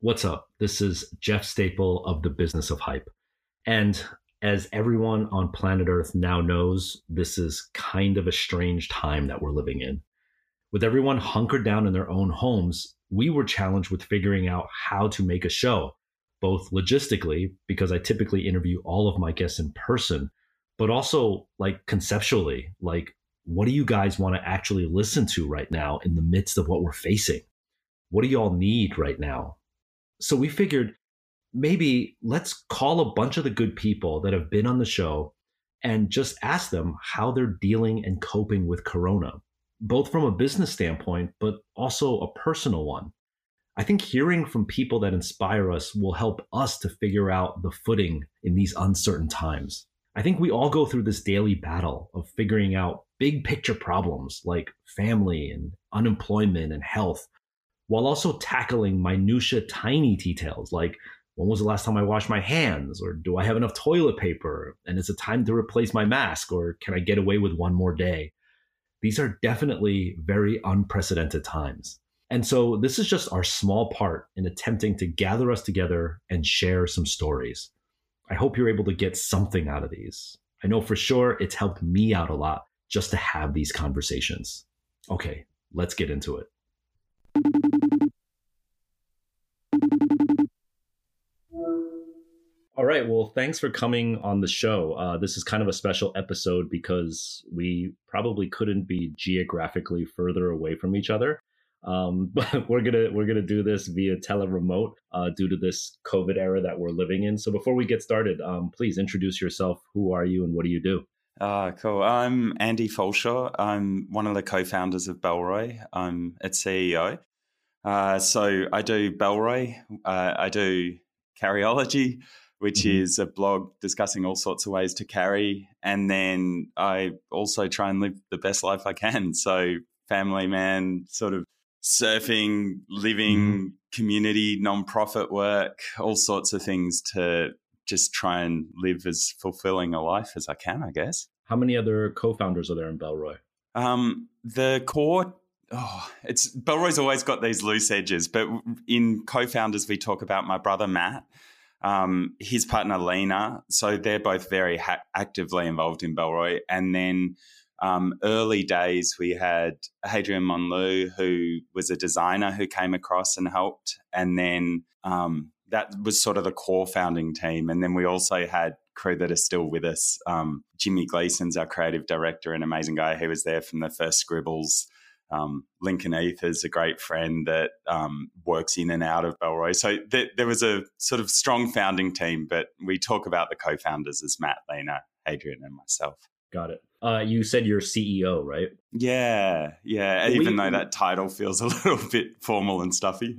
What's up? This is Jeff Staple of the Business of Hype. And as everyone on planet Earth now knows, this is kind of a strange time that we're living in. With everyone hunkered down in their own homes, we were challenged with figuring out how to make a show, both logistically, because I typically interview all of my guests in person, but also like conceptually, like what do you guys want to actually listen to right now in the midst of what we're facing? What do y'all need right now? So we figured maybe let's call a bunch of the good people that have been on the show and just ask them how they're dealing and coping with Corona, both from a business standpoint, but also a personal one. I think hearing from people that inspire us will help us to figure out the footing in these uncertain times. I think we all go through this daily battle of figuring out big picture problems like family and unemployment and health while also tackling minutia tiny details like when was the last time I washed my hands? Or do I have enough toilet paper? And is it time to replace my mask? Or can I get away with one more day? These are definitely very unprecedented times. And so this is just our small part in attempting to gather us together and share some stories. I hope you're able to get something out of these. I know for sure it's helped me out a lot just to have these conversations. Okay, let's get into it. All right. Well, thanks for coming on the show. Uh, this is kind of a special episode because we probably couldn't be geographically further away from each other. Um, but we're gonna we're gonna do this via teleremote uh, due to this COVID era that we're living in. So before we get started, um, please introduce yourself. Who are you and what do you do? Ah, cool. I'm Andy Fallshaw. I'm one of the co-founders of Bellroy. I'm its CEO. Uh, so I do Bellroy. Uh, I do carryology which mm-hmm. is a blog discussing all sorts of ways to carry. And then I also try and live the best life I can. So, family man, sort of surfing, living, mm-hmm. community, nonprofit work, all sorts of things to just try and live as fulfilling a life as I can, I guess. How many other co founders are there in Bellroy? Um, the core oh, it's Bellroy's always got these loose edges, but in co-founders we talk about my brother Matt, um, his partner Lena. So they're both very ha- actively involved in Bellroy. And then um, early days, we had Hadrian Monlu, who was a designer who came across and helped. And then um, that was sort of the core founding team. And then we also had crew that are still with us. Um, Jimmy Gleason's our creative director, an amazing guy who was there from the first Scribbles um, Lincoln Eath is a great friend that um, works in and out of Bellroy. So th- there was a sort of strong founding team, but we talk about the co-founders as Matt, Lena, Adrian, and myself. Got it. Uh, you said you're CEO, right? Yeah, yeah. Even we, though that title feels a little bit formal and stuffy.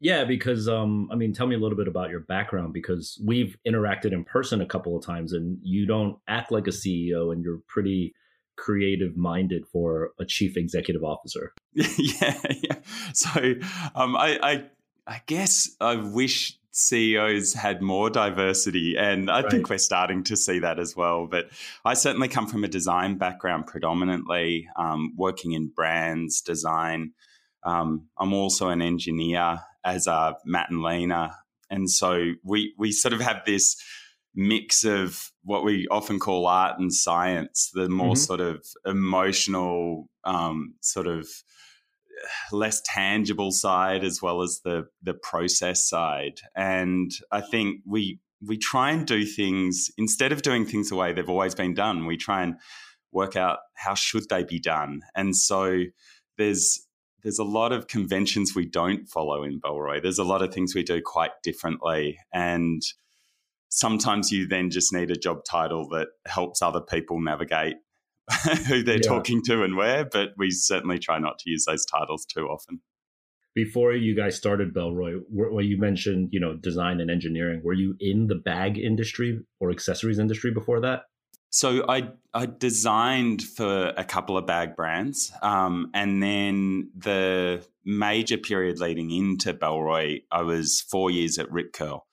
Yeah, because um, I mean, tell me a little bit about your background because we've interacted in person a couple of times, and you don't act like a CEO, and you're pretty creative minded for a chief executive officer. yeah, yeah. So um, I, I, I guess I wish CEOs had more diversity, and I right. think we're starting to see that as well. But I certainly come from a design background, predominantly um, working in brands design. Um, I'm also an engineer, as are Matt and Lena, and so we we sort of have this mix of what we often call art and science, the more mm-hmm. sort of emotional, um, sort of less tangible side as well as the the process side. And I think we we try and do things instead of doing things the way they've always been done. We try and work out how should they be done. And so there's there's a lot of conventions we don't follow in Bellroy. There's a lot of things we do quite differently. And sometimes you then just need a job title that helps other people navigate who they're yeah. talking to and where, but we certainly try not to use those titles too often. Before you guys started Bellroy, where you mentioned, you know, design and engineering, were you in the bag industry or accessories industry before that? So I I designed for a couple of bag brands, um, and then the major period leading into Bellroy, I was four years at Rip Curl,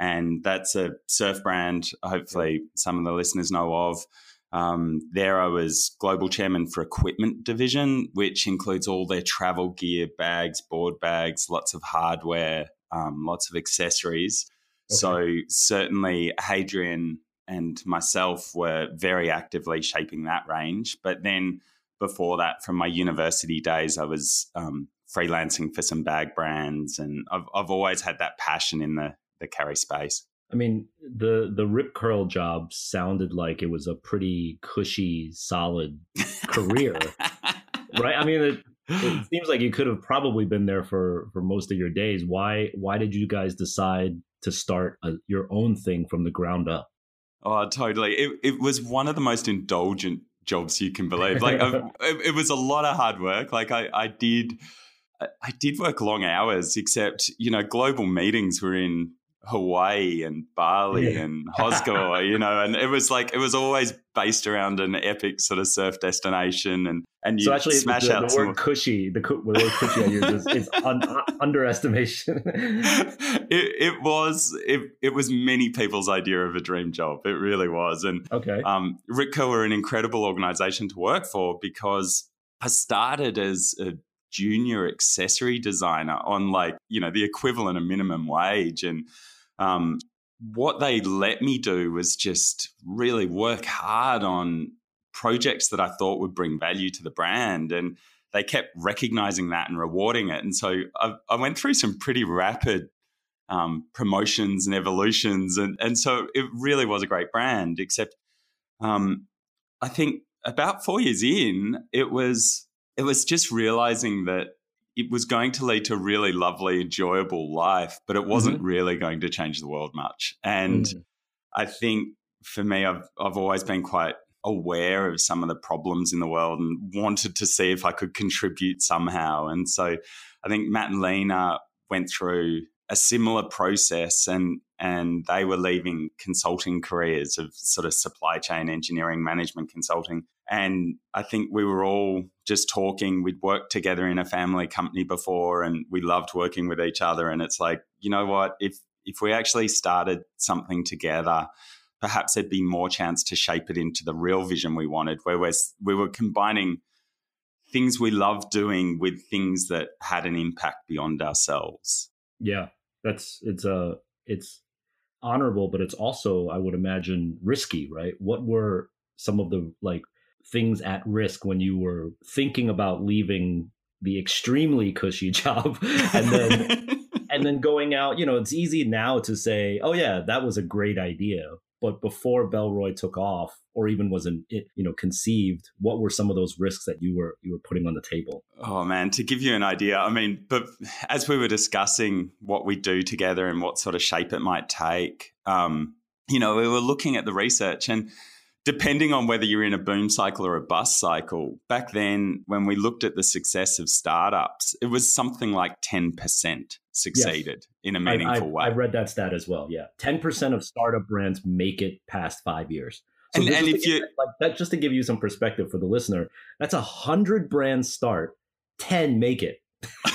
and that's a surf brand. Hopefully, some of the listeners know of. Um, there, I was global chairman for equipment division, which includes all their travel gear, bags, board bags, lots of hardware, um, lots of accessories. Okay. So certainly Hadrian and myself were very actively shaping that range. But then before that, from my university days, I was um, freelancing for some bag brands, and I've I've always had that passion in the the carry space. I mean, the the rip curl job sounded like it was a pretty cushy, solid career, right? I mean, it, it seems like you could have probably been there for for most of your days. Why why did you guys decide to start a, your own thing from the ground up? Oh, totally. It it was one of the most indulgent jobs you can believe. Like it, it was a lot of hard work. Like I I did I did work long hours, except you know global meetings were in Hawaii and Bali yeah. and Hossegor, you know, and it was like it was always based around an epic sort of surf destination, and and you so actually smash the, out the word cushy. The, the word cushy I use is, is un, underestimation. it, it, was it, it was many people's idea of a dream job. It really was, and okay, um, Rip Curl are an incredible organization to work for because I started as a junior accessory designer on like you know the equivalent of minimum wage and um, what they let me do was just really work hard on projects that I thought would bring value to the brand. And they kept recognizing that and rewarding it. And so I, I went through some pretty rapid um, promotions and evolutions. And, and so it really was a great brand, except um, I think about four years in, it was it was just realizing that it was going to lead to a really lovely, enjoyable life, but it wasn't mm-hmm. really going to change the world much. And mm. I think for me, I've I've always been quite aware of some of the problems in the world and wanted to see if I could contribute somehow. And so I think Matt and Lena went through a similar process and and they were leaving consulting careers of sort of supply chain engineering management consulting and i think we were all just talking. We'd worked together in a family company before and we loved working with each other. And it's like you know what? If if we actually started something together perhaps there'd be more chance to shape it into the real vision we wanted where we're, we were combining things we love doing with things that had an impact beyond ourselves. Yeah that's it's a uh, it's honorable but it's also i would imagine risky right? What were some of the like things at risk when you were thinking about leaving the extremely cushy job and then and then going out you know it's easy now to say oh yeah that was a great idea but before Bellroy took off, or even was not you know conceived, what were some of those risks that you were you were putting on the table? Oh man, to give you an idea, I mean, but as we were discussing what we do together and what sort of shape it might take, um, you know, we were looking at the research and depending on whether you're in a boom cycle or a bust cycle, back then when we looked at the success of startups, it was something like 10% succeeded yes. in a meaningful I, I, way. I read that stat as well. Yeah. 10% of startup brands make it past five years. So and, and if you like that, just to give you some perspective for the listener, that's a hundred brands start, 10 make it.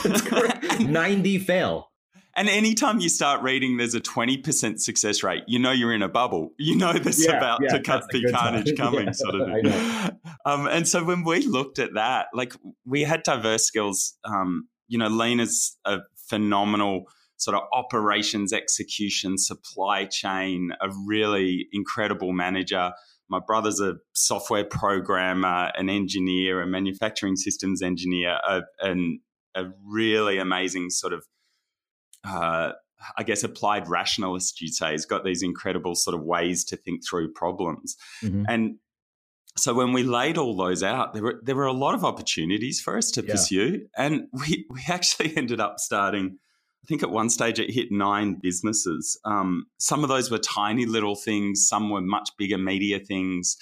90 fail. And anytime you start reading there's a 20% success rate, you know you're in a bubble. You know there's yeah, about yeah, to cut the carnage coming, yeah, sort of thing. Um, and so when we looked at that, like we had diverse skills. Um, you know, Lena's a phenomenal sort of operations execution, supply chain, a really incredible manager. My brother's a software programmer, an engineer, a manufacturing systems engineer, a, an, a really amazing sort of uh, I guess, applied rationalist, you'd say, has got these incredible sort of ways to think through problems. Mm-hmm. And so when we laid all those out, there were there were a lot of opportunities for us to yeah. pursue, and we we actually ended up starting. I think at one stage it hit nine businesses. Um, some of those were tiny little things. Some were much bigger media things,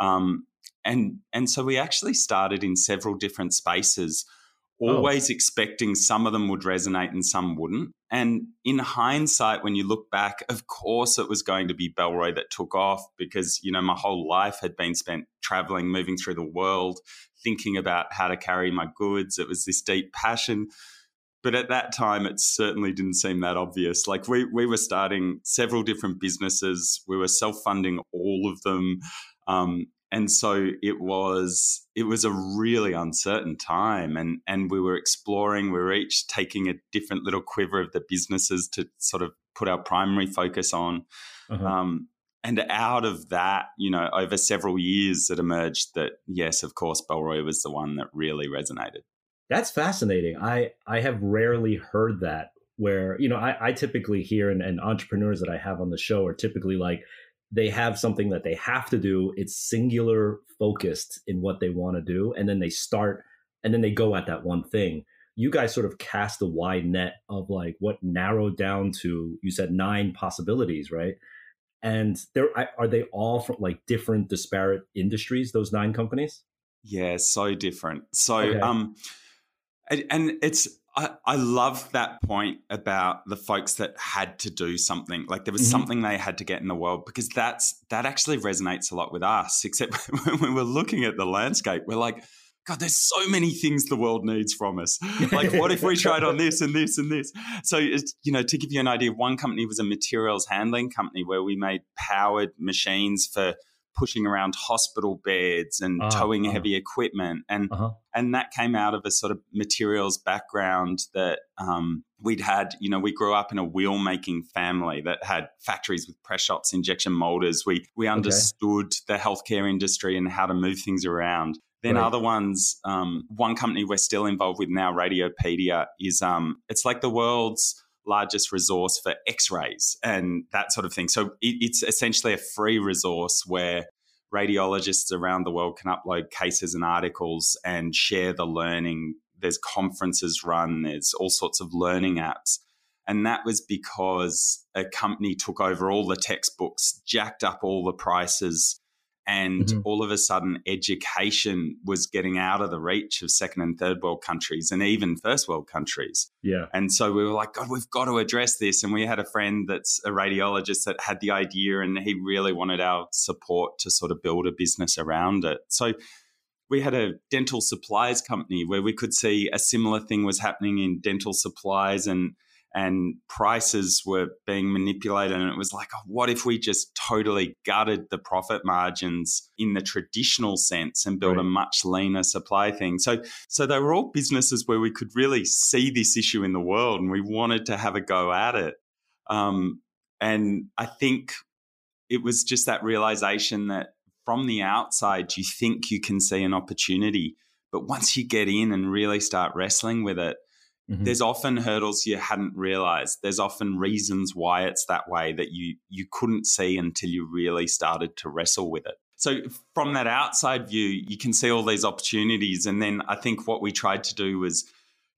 um, and and so we actually started in several different spaces. Always oh. expecting some of them would resonate and some wouldn't. And in hindsight, when you look back, of course it was going to be Bellroy that took off because, you know, my whole life had been spent traveling, moving through the world, thinking about how to carry my goods. It was this deep passion. But at that time, it certainly didn't seem that obvious. Like we, we were starting several different businesses, we were self funding all of them. Um, and so it was it was a really uncertain time and and we were exploring we were each taking a different little quiver of the businesses to sort of put our primary focus on. Uh-huh. um, and out of that you know over several years it emerged that yes of course bellroy was the one that really resonated. That's fascinating. I i have rarely heard that where you know i, I typically hear and, and entrepreneurs that i have on the show are typically like they have something that they have to do. It's singular focused in what they want to do and then they start and then they go at that one thing. You guys sort of cast a wide net of like what narrowed down to you said nine possibilities right? And there are they all from like different disparate industries those nine companies? Yeah so different. So okay. um and, and it's I, I love that point about the folks that had to do something. Like there was mm-hmm. something they had to get in the world because that's that actually resonates a lot with us except when we were looking at the landscape we're like god there's so many things the world needs from us. Like what if we tried on this and this and this? So it's you know to give you an idea one company was a materials handling company where we made powered machines for pushing around hospital beds and uh, towing uh, heavy equipment, and uh-huh. and that came out of a sort of materials background that um, we'd had. You know, we grew up in a wheel making family that had factories with press shops, injection molders. We we understood okay. the healthcare industry and how to move things around. Then right. other ones, um, one company we're still involved with now, Radiopaedia, is um, it's like the world's largest resource for x-rays and that sort of thing. So it, it's essentially a free resource where radiologists around the world can upload cases and articles and share the learning. There's conferences run there's all sorts of learning apps. And that was because a company took over all the textbooks jacked up all the prices and mm-hmm. all of a sudden education was getting out of the reach of second and third world countries and even first world countries. Yeah. And so we were like god we've got to address this. And we had a friend that's a radiologist that had the idea and he really wanted our support to sort of build a business around it. So we had a dental supplies company where we could see a similar thing was happening in dental supplies and and prices were being manipulated. And it was like, oh, what if we just totally gutted the profit margins in the traditional sense and built right. a much leaner supply thing? So, so they were all businesses where we could really see this issue in the world and we wanted to have a go at it. Um, and I think it was just that realization that from the outside, you think you can see an opportunity. But once you get in and really start wrestling with it, Mm-hmm. There's often hurdles you hadn't realized. There's often reasons why it's that way that you you couldn't see until you really started to wrestle with it. So from that outside view, you can see all these opportunities and then I think what we tried to do was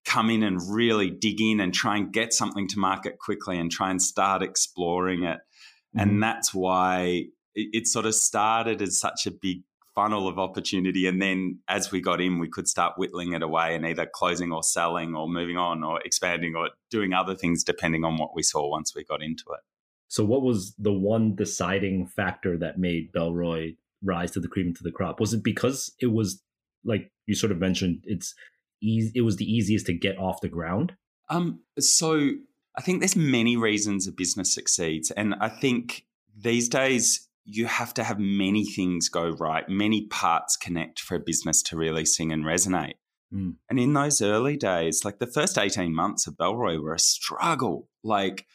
come in and really dig in and try and get something to market quickly and try and start exploring it. Mm-hmm. And that's why it, it sort of started as such a big funnel of opportunity. And then as we got in, we could start whittling it away and either closing or selling or moving on or expanding or doing other things depending on what we saw once we got into it. So, what was the one deciding factor that made Bellroy rise to the cream to the crop? Was it because it was like you sort of mentioned, it's easy, it was the easiest to get off the ground? Um, so I think there's many reasons a business succeeds, and I think these days you have to have many things go right, many parts connect for a business to really sing and resonate. Mm. And in those early days, like the first 18 months of Bellroy were a struggle. Like,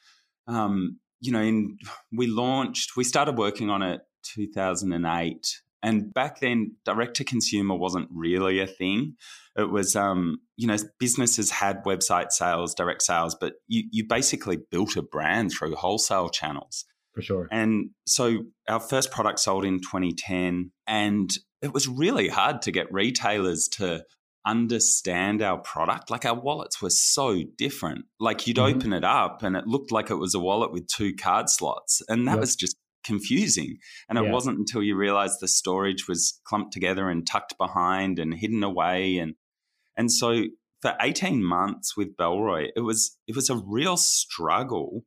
um, you know, in, we launched, we started working on it 2008. And back then, direct to consumer wasn't really a thing. It was, um, you know, businesses had website sales, direct sales, but you, you basically built a brand through wholesale channels for sure. And so our first product sold in 2010, and it was really hard to get retailers to understand our product. Like our wallets were so different. Like you'd mm-hmm. open it up and it looked like it was a wallet with two card slots. And that yep. was just confusing. And it wasn't until you realized the storage was clumped together and tucked behind and hidden away. And and so for 18 months with Bellroy, it was it was a real struggle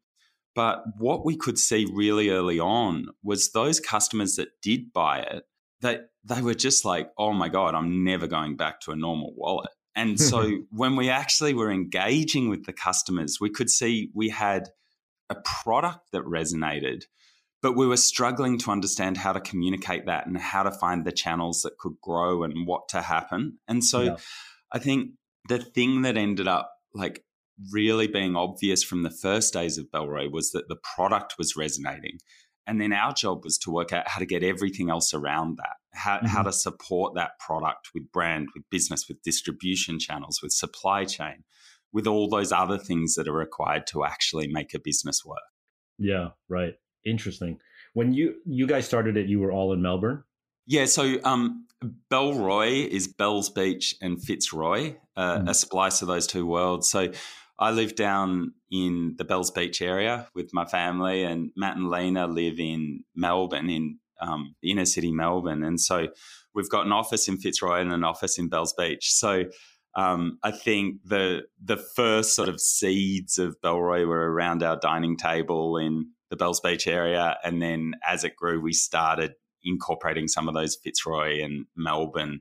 but what we could see really early on was those customers that did buy it, that they were just like, oh my God, I'm never going back to a normal wallet. And so when we actually were engaging with the customers, we could see we had a product that resonated, but we were struggling to understand how to communicate that and how to find the channels that could grow and what to happen. And so yeah. I think the thing that ended up like really being obvious from the first days of Bellroy was that the product was resonating. And then our job was to work out how to get everything else around that, how, mm-hmm. how to support that product with brand, with business, with distribution channels, with supply chain, with all those other things that are required to actually make a business work. Yeah, right. Interesting. When you you guys started it, you were all in Melbourne. Yeah, so um, Bellroy is Bells Beach and Fitzroy, uh, mm. a splice of those two worlds. So I live down in the Bells Beach area with my family, and Matt and Lena live in Melbourne, in um, inner city Melbourne. And so we've got an office in Fitzroy and an office in Bells Beach. So um, I think the the first sort of seeds of Bellroy were around our dining table in the Bells Beach area, and then as it grew, we started incorporating some of those Fitzroy and Melbourne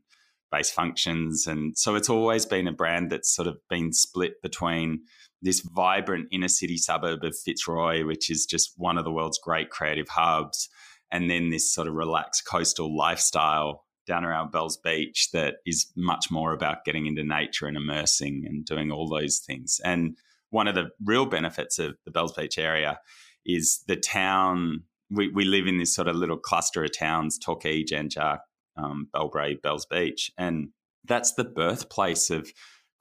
based functions. And so it's always been a brand that's sort of been split between this vibrant inner city suburb of Fitzroy, which is just one of the world's great creative hubs, and then this sort of relaxed coastal lifestyle down around Bells Beach that is much more about getting into nature and immersing and doing all those things. And one of the real benefits of the Bells Beach area is the town. We, we live in this sort of little cluster of towns, Torquay, Jan um, Bellbrae, Bells Beach. And that's the birthplace of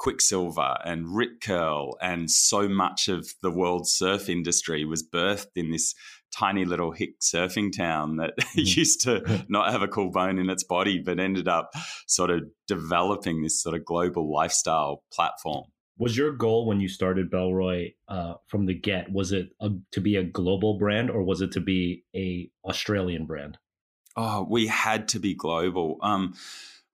Quiksilver and Rip Curl, and so much of the world surf industry was birthed in this tiny little hick surfing town that mm-hmm. used to not have a cool bone in its body, but ended up sort of developing this sort of global lifestyle platform. Was your goal when you started Bellroy uh, from the get? Was it a, to be a global brand or was it to be a Australian brand? Oh, we had to be global. Um,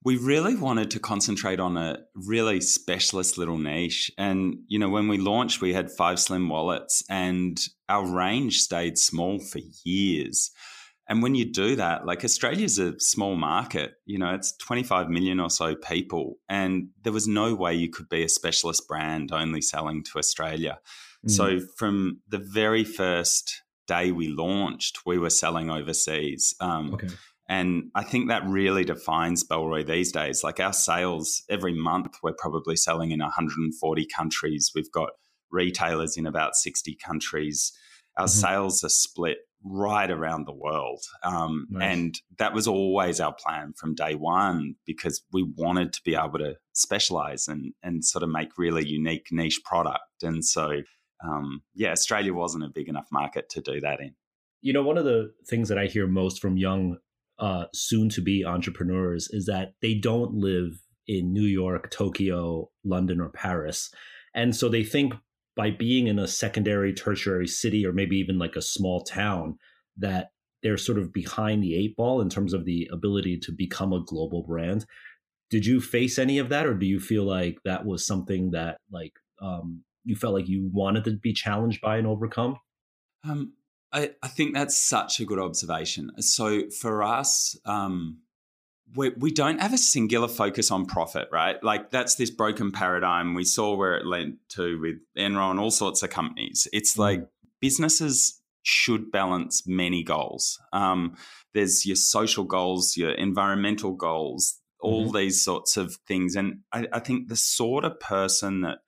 we really wanted to concentrate on a really specialist little niche. And, you know, when we launched, we had five slim wallets and our range stayed small for years. And when you do that, like Australia's a small market, you know, it's 25 million or so people. And there was no way you could be a specialist brand only selling to Australia. Mm. So from the very first day we launched, we were selling overseas. Um, okay. And I think that really defines Bellroy these days. Like our sales every month, we're probably selling in 140 countries. We've got retailers in about 60 countries. Our mm-hmm. sales are split right around the world. Um, nice. And that was always our plan from day one because we wanted to be able to specialize and, and sort of make really unique niche product. And so um, yeah, Australia wasn't a big enough market to do that in. You know, one of the things that I hear most from young, uh, soon to be entrepreneurs is that they don't live in New York, Tokyo, London, or Paris. And so they think by being in a secondary, tertiary city, or maybe even like a small town, that they're sort of behind the eight ball in terms of the ability to become a global brand. Did you face any of that, or do you feel like that was something that like um, you felt like you wanted to be challenged by and overcome? Um, I, I, think that's such a good observation. So for us, um, we, we don't have a singular focus on profit, right? Like that's this broken paradigm. We saw where it led to with Enron, all sorts of companies. It's mm. like businesses should balance many goals. Um, there's your social goals, your environmental goals, all mm-hmm. these sorts of things. And I, I think the sort of person that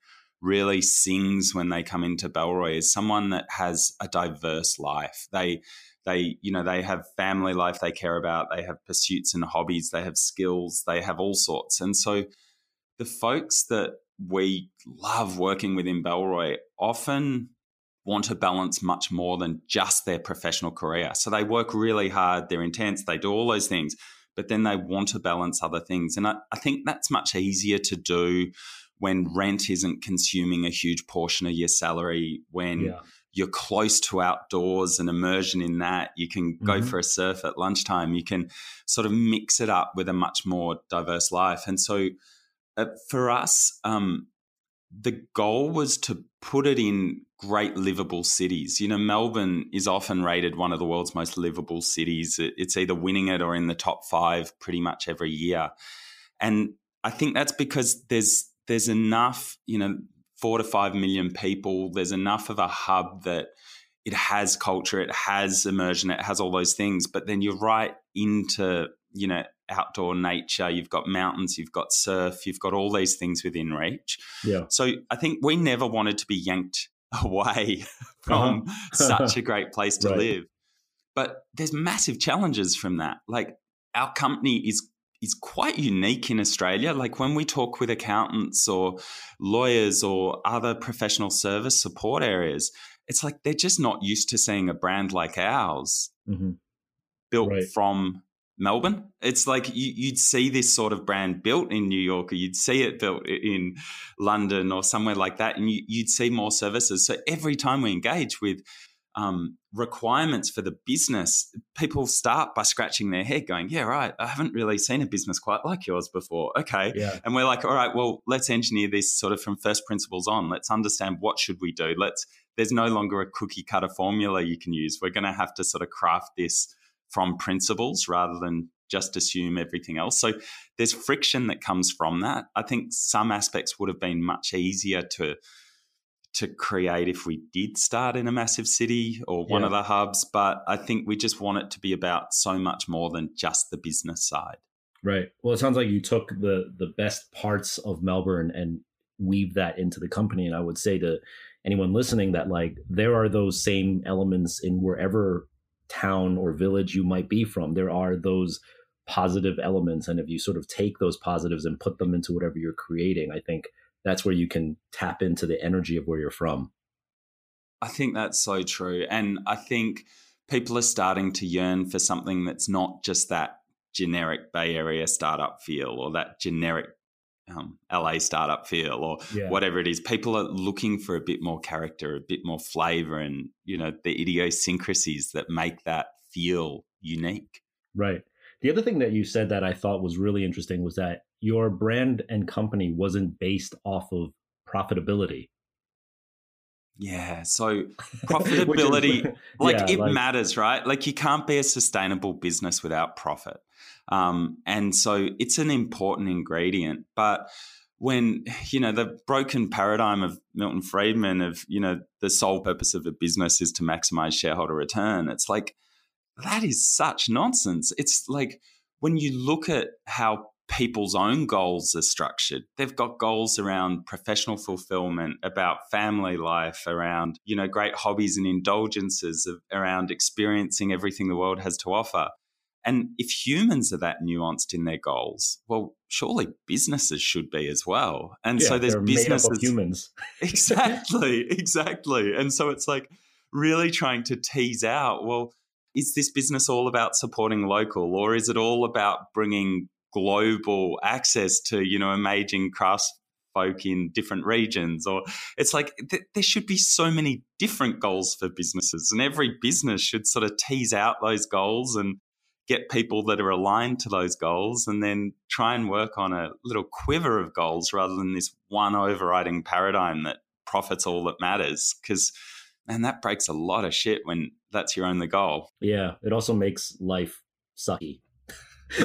really sings when they come into Bellroy is someone that has a diverse life. They they you know they have family life they care about they have pursuits and hobbies they have skills they have all sorts. And so the folks that we love working with in Bellroy often want to balance much more than just their professional career. So they work really hard they're intense they do all those things but then they want to balance other things. And I, I think that's much easier to do when rent isn't consuming a huge portion of your salary, when yeah. you're close to outdoors and immersion in that, you can go mm-hmm. for a surf at lunchtime. You can sort of mix it up with a much more diverse life. And so uh, for us, um, the goal was to put it in great livable cities. You know, Melbourne is often rated one of the world's most livable cities. It's either winning it or in the top five pretty much every year. And I think that's because there's there's enough, you know, four to five million people. There's enough of a hub that it has culture, it has immersion, it has all those things. But then you're right into, you know, outdoor nature. You've got mountains, you've got surf, you've got all these things within reach. Yeah. So I think we never wanted to be yanked away from uh-huh. such a great place to right. live. But there's massive challenges from that. Like our company is is quite unique in Australia. Like when we talk with accountants or lawyers or other professional service support areas, it's like they're just not used to seeing a brand like ours mm-hmm. built right. from Melbourne. It's like you, would see this sort of brand built in New York, or you'd see it built in London or somewhere like that, and you, would see more services. So every time we engage with um, requirements for the business, people start by scratching their head, going, "Yeah, right. I haven't really seen a business quite like yours before." Okay, yeah. and we're like, "All right, well, let's engineer this sort of from first principles on. Let's understand what should we do. Let's." There's no longer a cookie cutter formula you can use. We're going to have to sort of craft this from principles rather than just assume everything else. So there's friction that comes from that. I think some aspects would have been much easier to to create if we did start in a massive city or one yeah. of the hubs, but I think we just want it to be about so much more than just the business side. Right. Well, it sounds like you took the the best parts of Melbourne and weave that into the company and I would say to anyone listening that like there are those same elements in wherever town or village you might be from. There are those positive elements. And if you sort of take those positives and put them into whatever you're creating, I think that's where you can tap into the energy of where you're from. I think that's so true. And I think people are starting to yearn for something that's not just that generic Bay Area startup feel or that generic um, LA startup feel or yeah. whatever it is. People are looking for a bit more character, a bit more flavor, and you know the idiosyncrasies that make that feel unique. Right. The other thing that you said that I thought was really interesting was that your brand and company wasn't based off of profitability. Yeah. So profitability, is, like yeah, it like, matters, right? Like you can't be a sustainable business without profit. Um, and so it's an important ingredient. But when, you know, the broken paradigm of Milton Friedman of, you know, the sole purpose of a business is to maximize shareholder return, it's like, that is such nonsense. It's like when you look at how people's own goals are structured. They've got goals around professional fulfillment, about family life, around, you know, great hobbies and indulgences, around experiencing everything the world has to offer. And if humans are that nuanced in their goals, well, surely businesses should be as well. And yeah, so there's businesses humans. exactly, exactly. And so it's like really trying to tease out, well, is this business all about supporting local or is it all about bringing global access to, you know, amazing crafts folk in different regions or it's like th- there should be so many different goals for businesses and every business should sort of tease out those goals and get people that are aligned to those goals and then try and work on a little quiver of goals rather than this one overriding paradigm that profits all that matters because and that breaks a lot of shit when that's your only goal. Yeah it also makes life sucky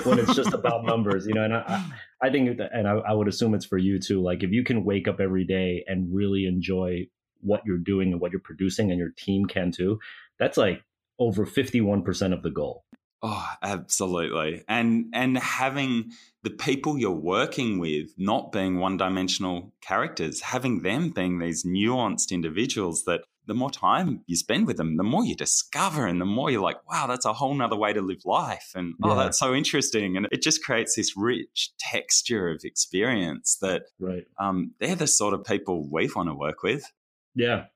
when it's just about numbers you know and i i think and I, I would assume it's for you too like if you can wake up every day and really enjoy what you're doing and what you're producing and your team can too that's like over 51% of the goal Oh, absolutely. And and having the people you're working with not being one-dimensional characters, having them being these nuanced individuals that the more time you spend with them, the more you discover and the more you're like, wow, that's a whole nother way to live life. And oh, yeah. oh, that's so interesting. And it just creates this rich texture of experience that right. um, they're the sort of people we want to work with. Yeah,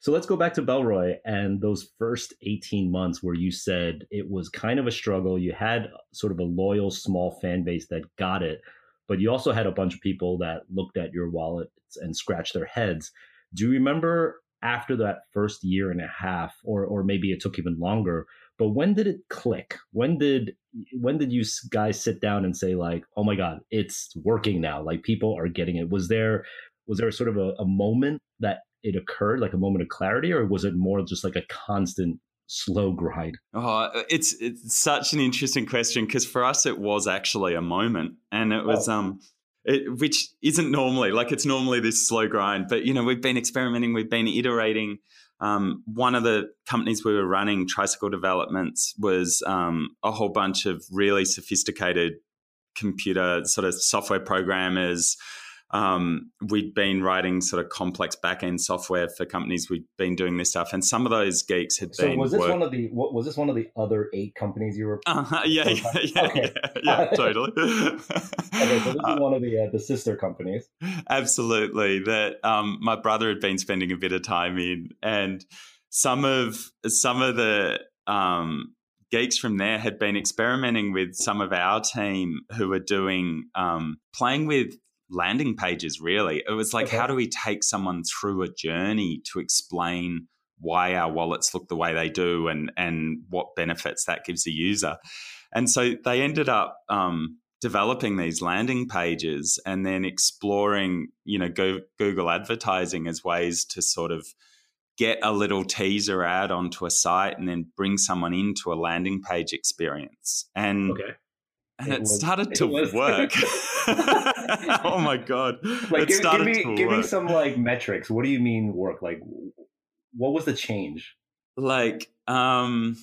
so let's go back to Bellroy and those first 18 months where you said it was kind of a struggle. You had sort of a loyal small fan base that got it, but you also had a bunch of people that looked at your wallet and scratched their heads. Do you remember after that first year and a half or or maybe it took even longer, but when did it click? When did when did you guys sit down and say like, "Oh my god, it's working now. Like people are getting it." Was there was there sort of a, a moment that it occurred, like a moment of clarity, or was it more just like a constant slow grind? Oh, it's it's such an interesting question because for us it was actually a moment, and it was oh. um. It, which isn't normally like it's normally this slow grind, but you know we've been experimenting, we've been iterating, um, one of the companies we were running, Tricycle Developments, was um, a whole bunch of really sophisticated computer sort of software programmers. Um, we'd been writing sort of complex backend software for companies. We'd been doing this stuff, and some of those geeks had so been. was this work- one of the? What, was this one of the other eight companies you were? uh-huh, yeah, yeah, yeah, Okay. yeah, yeah, totally. Okay, so this Uh, is one of the uh, the sister companies. Absolutely. That um, my brother had been spending a bit of time in, and some of some of the um, geeks from there had been experimenting with some of our team who were doing um, playing with landing pages. Really, it was like, Okay. how do we take someone through a journey to explain why our wallets look the way they do, and and what benefits that gives the user. And so they ended up um, developing these landing pages and then exploring, you know, go, Google advertising as ways to sort of get a little teaser ad onto a site and then bring someone into a landing page experience. And Okay, and It it, was- started to was- work. oh my god! like give, give me give me some like metrics. What do you mean work? Like, what was the change? like um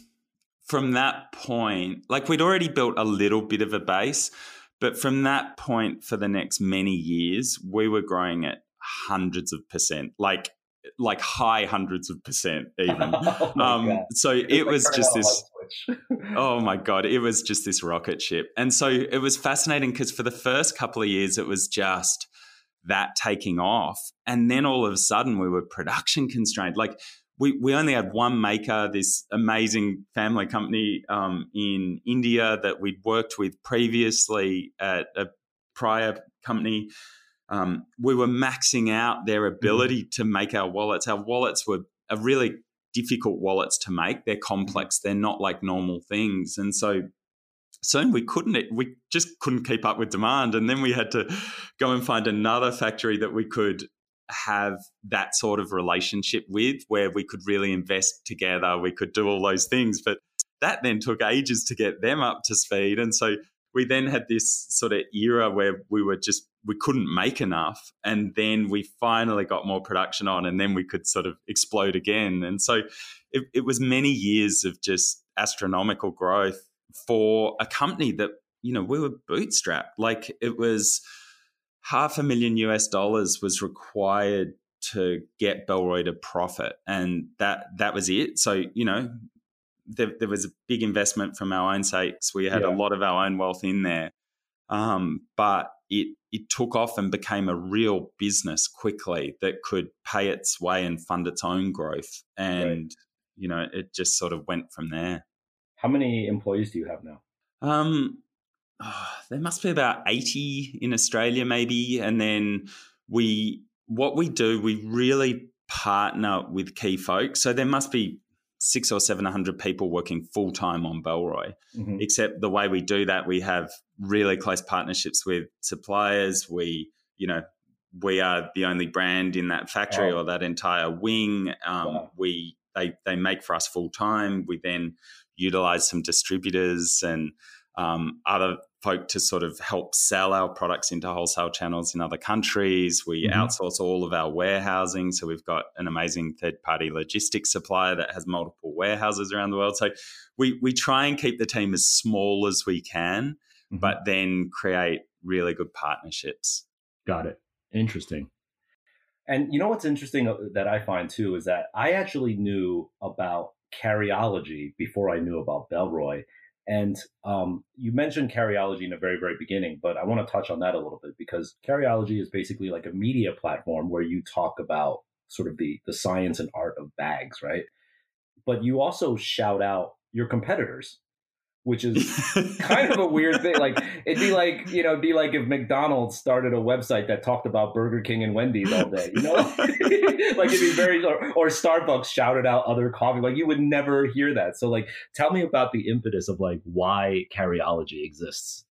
from that point like we'd already built a little bit of a base but from that point for the next many years we were growing at hundreds of percent like like high hundreds of percent even oh um so it like was just this Oh my God, it was just this rocket ship. And so it was fascinating because for the first couple of years, it was just that taking off. And then all of a sudden, we were production constrained. Like, we, we only had one maker, this amazing family company um, in India that we'd worked with previously at a prior company. Um, we were maxing out their ability to make our wallets. Our wallets were a really difficult wallets to make. They're mm-hmm. complex. They're not like normal things. And so soon we couldn't we just couldn't keep up with demand and then we had to go and find another factory that we could have that sort of relationship with where we could really invest together we could do all those things but that then took ages to get them up to speed and so we then had this sort of era where we were just we couldn't make enough and then we finally got more production on and then we could sort of explode again. And so it, it was many years of just astronomical growth for a company that you know we were bootstrapped. Like it was half a million us dollars was required to get Bellroy to profit and that that was it. So you know there, there was a big investment from our own sakes. We had Yeah. a lot of our own wealth in there. Um, but it it took off and became a real business quickly that could pay its way and fund its own growth and you know it just sort of went from there How many employees do you have now? um, there must be about 80 in Australia, maybe. And then we, what we do, we really partner with key folks. So there must be six or 700 people working full time on Bellroy. Mhm. Except the way we do that, we have really close partnerships with suppliers. We, you know, we are the only brand in that factory Wow. or that entire wing. Um, Wow. We they they make for us full time. We then utilize some distributors and um, other folk to sort of help sell our products into wholesale channels in other countries. We Mhm. outsource all of our warehousing. So we've got an amazing third party logistics supplier that has multiple warehouses around the world. So we, we try and keep the team as small as we can, Mhm. but then create really good partnerships. Got it. Interesting. And you know what's interesting uh, that I find too is that I actually knew about carryology before I knew about Bellroy. And um, you mentioned carryology in the very, very beginning, but I want to touch on that a little bit because carryology is basically like a media platform where you talk about sort of the the science and art of bags, right? But you also shout out your competitors, which is kind of a weird thing. Like it'd be like you know, it'd be like if McDonald's started a website that talked about Burger King and Wendy's all day. You know, like it'd be very or, or Starbucks shouted out other coffee. Like you would never hear that. So like, tell me about the impetus of like why carryology exists.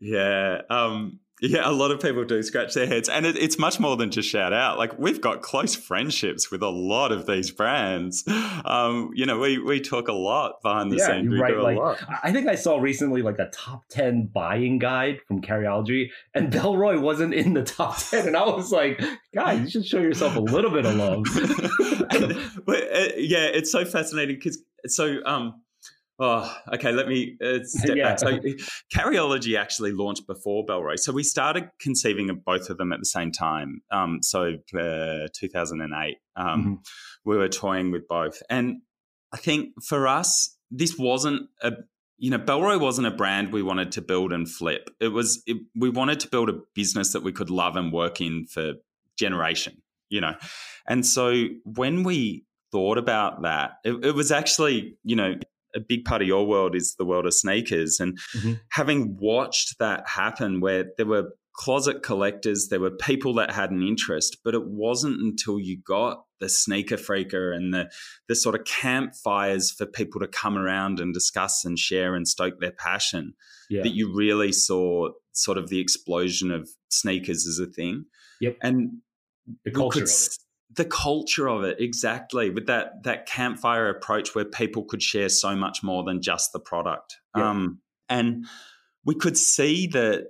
Yeah. Um, Yeah, a lot of people do scratch their heads, and it, it's much more than just shout out. Like we've got close friendships with a lot of these brands. Um, you know, we we talk a lot behind the yeah, scenes. You're right. Like, I think I saw recently like a top ten buying guide from Carryology, and Bellroy wasn't in the top ten, and I was like, guys, you should show yourself a little bit of love. and, but, uh, yeah, it's so fascinating because so um Oh, okay. Let me uh, step yeah. back. So, Carryology actually launched before Bellroy. So, we started conceiving of both of them at the same time. Um, so, uh, 2008, um, mm-hmm. we were toying with both. And I think for us, this wasn't a, you know, Bellroy wasn't a brand we wanted to build and flip. It was, it, we wanted to build a business that we could love and work in for generation, you know. And so, when we thought about that, it, it was actually, you know, a big part of your world is the world of sneakers. And mm-hmm. having watched that happen, where there were closet collectors, there were people that had an interest, but it wasn't until you got the sneaker freaker and the the sort of campfires for people to come around and discuss and share and stoke their passion yeah. that you really saw sort of the explosion of sneakers as a thing. Yep. And the culture could, of it the culture of it exactly with that that campfire approach where people could share so much more than just the product. Yeah. um, and we could see that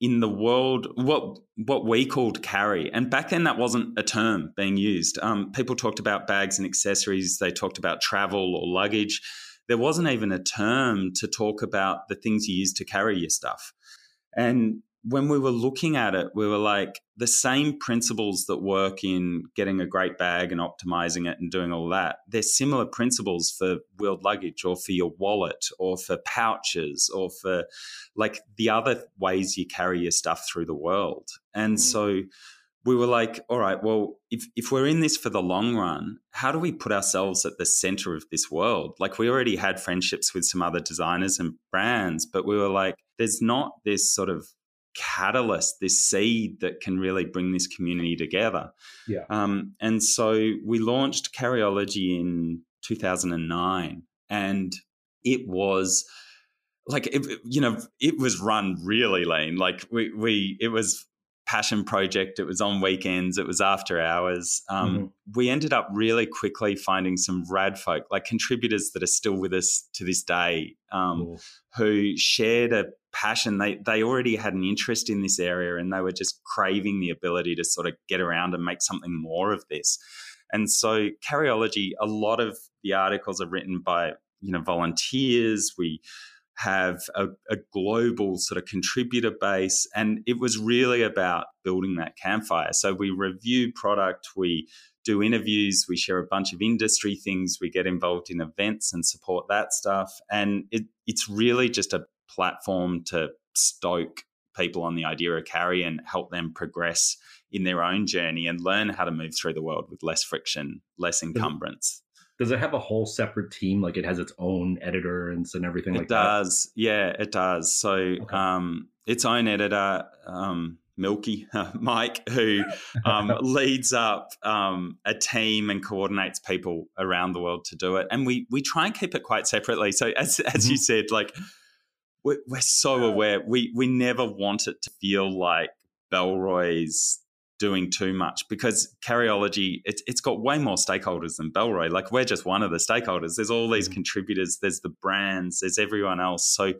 in the world what what we called carry and back then that wasn't a term being used. Um, people talked about bags and accessories they talked about travel or luggage. There wasn't even a term to talk about the things you use to carry your stuff. And when we were looking at it, we were like, the same principles that work in getting a great bag and optimizing it and doing all that, there's similar principles for wheeled luggage or for your wallet or for pouches or for like the other ways you carry your stuff through the world. And mm. so we were like, all right, well, if, if we're in this for the long run, how do we put ourselves at the center of this world? Like, we already had friendships with some other designers and brands, but we were like, there's not this sort of catalyst, this seed that can really bring this community together. Yeah. Um, and so we launched Carryology in 2009, and it was like it, you know it was run really lean. Like we we it was passion project. It was on weekends. It was after hours. Um, mm-hmm. We ended up really quickly finding some rad folk, like contributors that are still with us to this day, um, who shared a passion. They they already had an interest in this area, and they were just craving the ability to sort of get around and make something more of this. And so, Carryology, a lot of the articles are written by you know volunteers. We have a, a, global sort of contributor base. And it was really about building that campfire. So we review product, we do interviews, we share a bunch of industry things, we get involved in events and support that stuff. And it, it's really just a platform to stoke people on the idea of carry and help them progress in their own journey and learn how to move through the world with less friction, less encumbrance does it have a whole separate team like it has its own editor and, and everything it like does. that yeah it does so okay. um, its own editor um, milky mike who um, leads up um, a team and coordinates people around the world to do it and we we try and keep it quite separately so as, as mm-hmm. you said like we're, we're so aware we we never want it to feel like Bellroy's doing too much because Carryology, it's, it's got way more stakeholders than Bellroy. Like we're just one of the stakeholders. There's all these mm. contributors, there's the brands, there's everyone else. So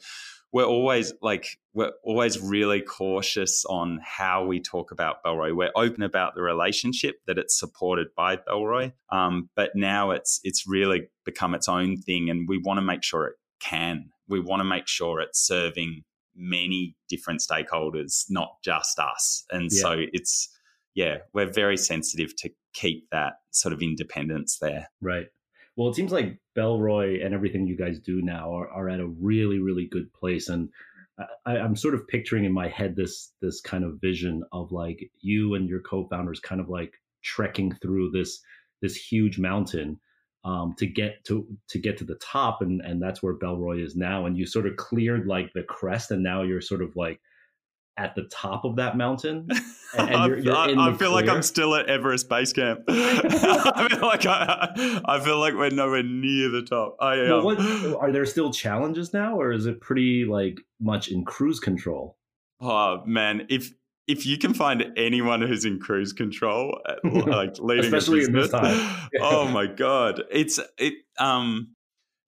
we're always like, we're always really cautious on how we talk about Bellroy. We're open about the relationship that it's supported by Bellroy. Um, but now it's, it's really become its own thing and we want to make sure it can. We want to make sure it's serving many different stakeholders, not just us. And yeah. so it's yeah, we're very sensitive to keep that sort of independence there. Right. Well, it seems like Bellroy and everything you guys do now are, are at a really, really good place. And I, I'm sort of picturing in my head this this kind of vision of like you and your co-founders kind of like trekking through this this huge mountain um, to get to to get to the top, and and that's where Bellroy is now. And you sort of cleared like the crest, and now you're sort of like at the top of that mountain. You're, you're I, I, feel clear. like I'm still at Everest Base Camp. I feel like I, I, feel like we're nowhere near the top. I, um, what, are there still challenges now, or is it pretty like much in cruise control? Oh man, if if you can find anyone who's in cruise control, uh, like leading Especially a business, in this time. oh my god, it's it. Um,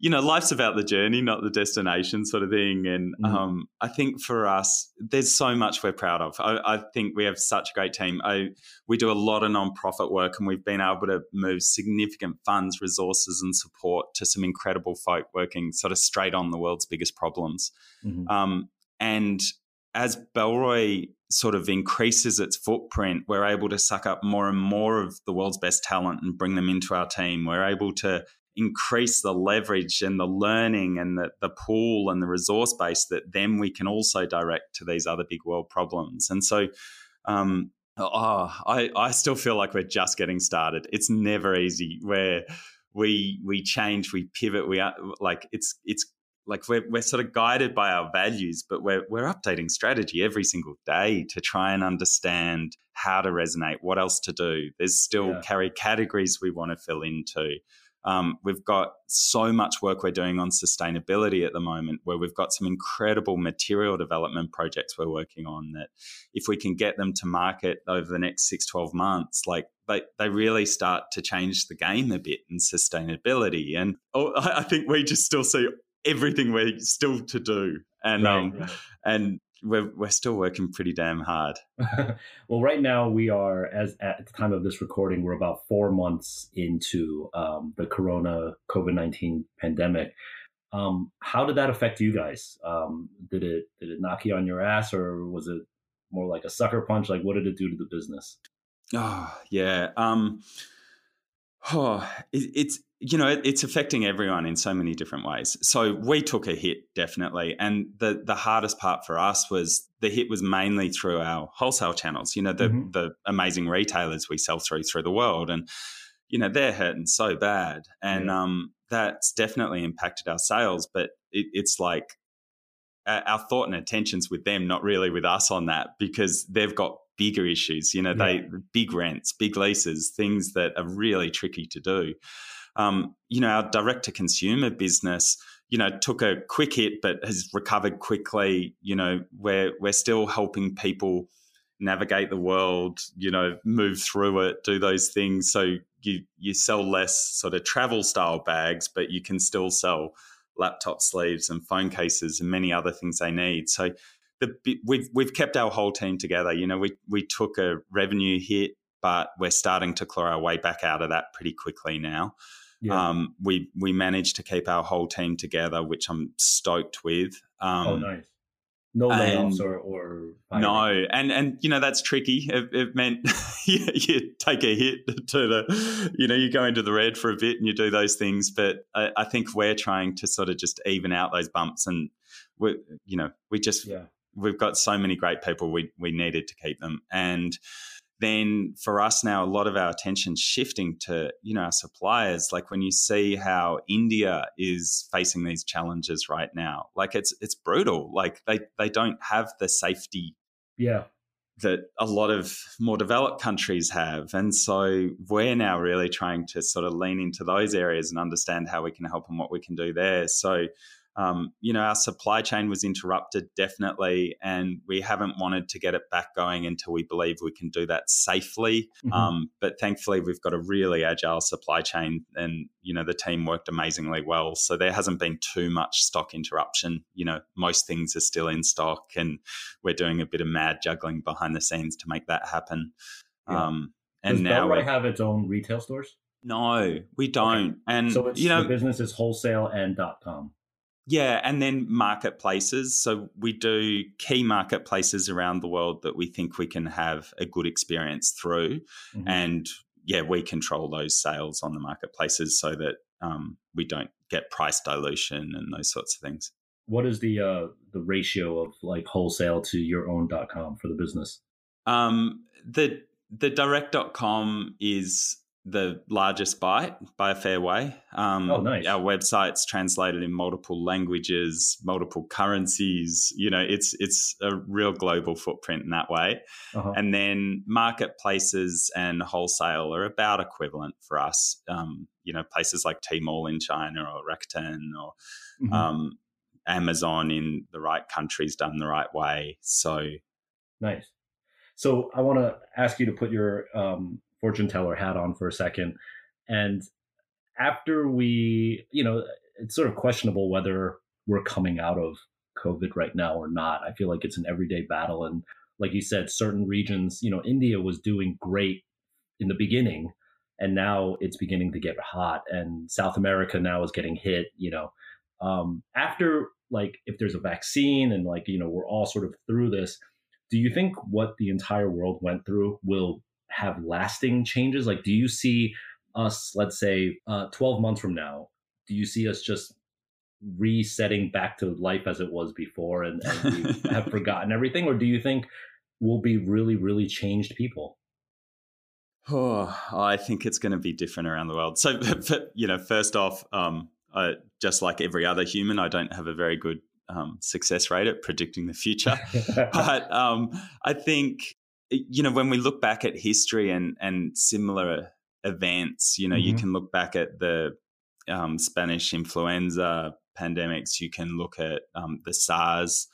you know, life's about the journey, not the destination, sort of thing. And mm. um, I think for us, there's so much we're proud of. I, I, think we have such a great team. I, we do a lot of nonprofit work, and we've been able to move significant funds, resources, and support to some incredible folk working sort of straight on the world's biggest problems. Mm-hmm. Um, and as Bellroy sort of increases its footprint, we're able to suck up more and more of the world's best talent and bring them into our team. We're able to increase the leverage and the learning and the, the pool and the resource base that then we can also direct to these other big world problems. And so, um, oh, I, I still feel like we're just getting started. It's never easy where we we change, we pivot, we are like it's it's like we're, we're sort of guided by our values, but we're, we're updating strategy every single day to try and understand how to resonate, what else to do. There's still yeah. carry categories we want to fill into. Um, we've got so much work we're doing on sustainability at the moment, where we've got some incredible material development projects we're working on that if we can get them to market over the next six, 12 months, like they, they really start to change the game a bit in sustainability. And oh, I think we just still see everything we're still to do. And, right, um, right. and we're, we're still working pretty damn hard. well, right now we are, as at the time of this recording, we're about four months into um, the Corona COVID nineteen pandemic. Um, how did that affect you guys? Um, did it did it knock you on your ass, or was it more like a sucker punch? Like, what did it do to the business? Oh yeah, um, oh, it, it's you know, it's affecting everyone in so many different ways. So we took a hit definitely, and the the hardest part for us was the hit was mainly through our wholesale channels. You know, the mm-hmm. the amazing retailers we sell through through the world, and you know they're hurting so bad, and yeah. um, that's definitely impacted our sales. But it, it's like our thought and attentions with them, not really with us on that, because they've got bigger issues. You know, yeah. they big rents, big leases, things that are really tricky to do um, you know, our direct to consumer business, you know, took a quick hit but has recovered quickly. You know, we're we're still helping people navigate the world, you know, move through it, do those things. So you you sell less sort of travel style bags, but you can still sell laptop sleeves and phone cases and many other things they need. So the, we've we've kept our whole team together. You know, we we took a revenue hit, but we're starting to claw our way back out of that pretty quickly now. Yeah. Um, we we managed to keep our whole team together, which I'm stoked with. Um, oh, nice. No layoffs or, or no, and and you know that's tricky. It, it meant you, you, take a hit to the, you know, you go into the red for a bit and you do those things. But I, I think we're trying to sort of just even out those bumps, and we, you know, we just yeah. we've got so many great people. We we needed to keep them, and then for us now, a lot of our attention shifting to you know our suppliers. Like when you see how India is facing these challenges right now, like it's it's brutal. Like they they don't have the safety, yeah, that a lot of more developed countries have, and so we're now really trying to sort of lean into those areas and understand how we can help and what we can do there. So um, you know, our supply chain was interrupted definitely, and we haven't wanted to get it back going until we believe we can do that safely. Mm-hmm. Um, but thankfully, we've got a really agile supply chain, and you know, the team worked amazingly well. So there hasn't been too much stock interruption. You know, most things are still in stock, and we're doing a bit of mad juggling behind the scenes to make that happen. Yeah. Um, and Does now Bellroy have its own retail stores? No, we don't. Okay. And so you know, the business is wholesale and dot com. Yeah, and then marketplaces. So we do key marketplaces around the world that we think we can have a good experience through. Mm-hmm. And yeah, we control those sales on the marketplaces so that um, we don't get price dilution and those sorts of things. What is the uh, the ratio of like wholesale to your own .com for the business? Um, the the direct.com is the largest bite by a fair way. Um, oh, nice. Our website's translated in multiple languages, multiple currencies. You know, it's it's a real global footprint in that way. Uh-huh. And then marketplaces and wholesale are about equivalent for us. Um, you know, places like Tmall in China or Rakuten or mm-hmm. um, Amazon in the right countries done the right way. So nice. So I want to ask you to put your um, fortune teller hat on for a second. And after we, you know, it's sort of questionable whether we're coming out of COVID right now or not. I feel like it's an everyday battle. And like you said, certain regions, you know, India was doing great in the beginning, and now it's beginning to get hot. And South America now is getting hit, you know. Um, after, like, if there's a vaccine and, like, you know, we're all sort of through this, do you think what the entire world went through will have lasting changes? Like, do you see us, let's say, uh, 12 months from now, do you see us just resetting back to life as it was before and, and we have forgotten everything? Or do you think we'll be really, really changed people? Oh, I think it's going to be different around the world. So, you know, first off, um, I, just like every other human, I don't have a very good um, success rate at predicting the future. but um, I think, you know, when we look back at history and, and similar events, you know, mm-hmm. you can look back at the um, Spanish influenza pandemics, you can look at um, the SARS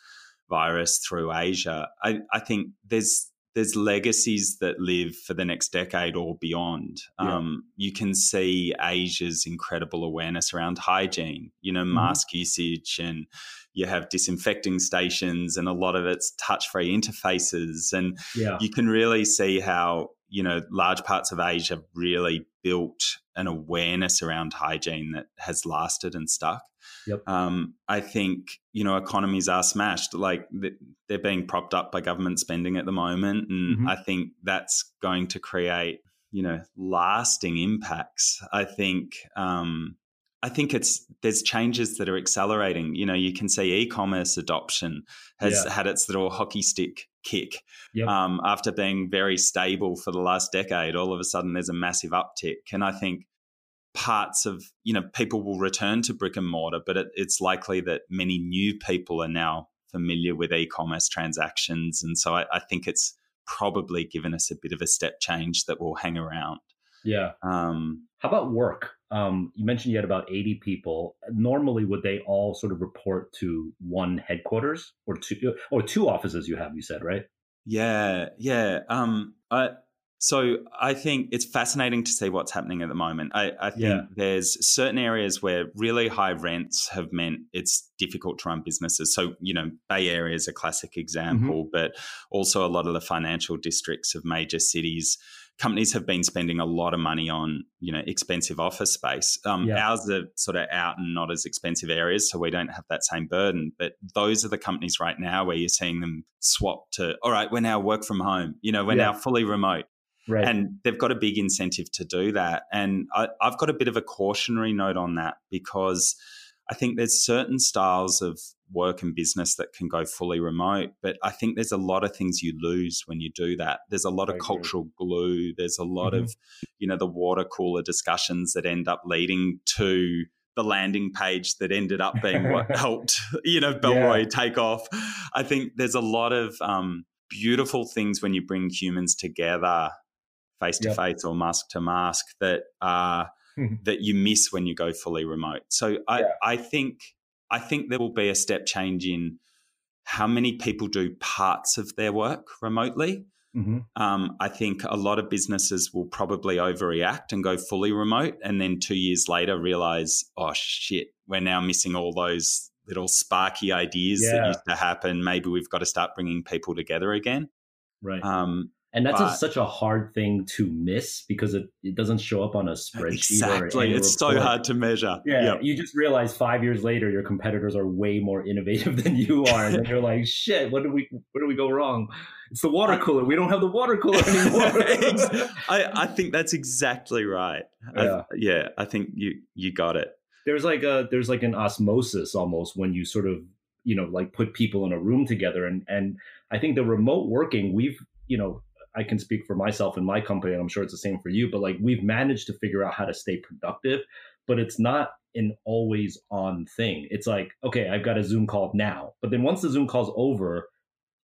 virus through Asia. I, I, think there's there's legacies that live for the next decade or beyond. Yeah. Um, you can see Asia's incredible awareness around hygiene, you know, mm-hmm. mask usage, and you have disinfecting stations, and a lot of it's touch-free interfaces, and yeah. you can really see how you know large parts of Asia really built an awareness around hygiene that has lasted and stuck. Yep. Um, I think you know economies are smashed. Like they're being propped up by government spending at the moment, and mm-hmm. I think that's going to create you know lasting impacts. I think um, I think it's there's changes that are accelerating. You know, you can see e-commerce adoption has yeah. had its little hockey stick kick yep. um, after being very stable for the last decade. All of a sudden, there's a massive uptick, and I think parts of you know people will return to brick and mortar but it, it's likely that many new people are now familiar with e-commerce transactions and so I, I, think it's probably given us a bit of a step change that will hang around yeah um, how about work um, you mentioned you had about 80 people normally would they all sort of report to one headquarters or two or two offices you have you said right yeah yeah um, I, so I think it's fascinating to see what's happening at the moment. I, I think yeah. there's certain areas where really high rents have meant it's difficult to run businesses. So, you know, Bay Area is a classic example, mm-hmm. but also a lot of the financial districts of major cities. Companies have been spending a lot of money on, you know, expensive office space. Um, yeah. Ours are sort of out and not as expensive areas, so we don't have that same burden. But those are the companies right now where you're seeing them swap to, all right, we're now work from home. You know, we're yeah. now fully remote Right. And they've got a big incentive to do that. And I, I've got a bit of a cautionary note on that because I think there's certain styles of work and business that can go fully remote, but I think there's a lot of things you lose when you do that. There's a lot of cultural glue. There's a lot mm-hmm. of, you know, the water cooler discussions that end up leading to the landing page that ended up being what helped, you know, Bellroy yeah. take off. I think there's a lot of um, beautiful things when you bring humans together face to face or mask to mask that uh, that you miss when you go fully remote. So I, yeah. I think I think there will be a step change in how many people do parts of their work remotely. Mm-hmm. Um, I think a lot of businesses will probably overreact and go fully remote, and then two years later realize, oh shit, we're now missing all those little sparky ideas yeah. that used to happen. Maybe we've got to start bringing people together again. Right. Um, and that's a, such a hard thing to miss because it, it doesn't show up on a spreadsheet. Exactly. it's report. so hard to measure. Yeah. Yep. You just realize five years later your competitors are way more innovative than you are. and you're like, shit, what did we where did we go wrong? It's the water cooler. We don't have the water cooler anymore. I, I think that's exactly right. Yeah. I, yeah, I think you you got it. There's like a there's like an osmosis almost when you sort of, you know, like put people in a room together and and I think the remote working, we've, you know, I can speak for myself and my company, and I'm sure it's the same for you, but like we've managed to figure out how to stay productive, but it's not an always on thing. It's like, okay, I've got a Zoom call now. But then once the Zoom call's over,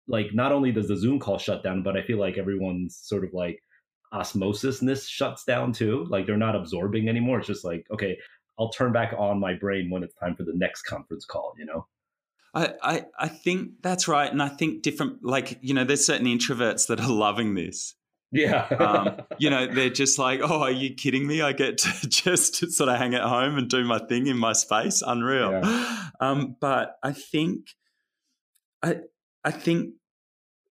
like not only does the Zoom call shut down, but I feel like everyone's sort of like osmosisness shuts down too. Like they're not absorbing anymore. It's just like, okay, I'll turn back on my brain when it's time for the next conference call, you know? I, I, I think that's right. And I think different, like, you know, there's certain introverts that are loving this. Yeah. um, you know, they're just like, oh, are you kidding me? I get to just sort of hang at home and do my thing in my space. Unreal. Yeah. Um, but I think, I, I think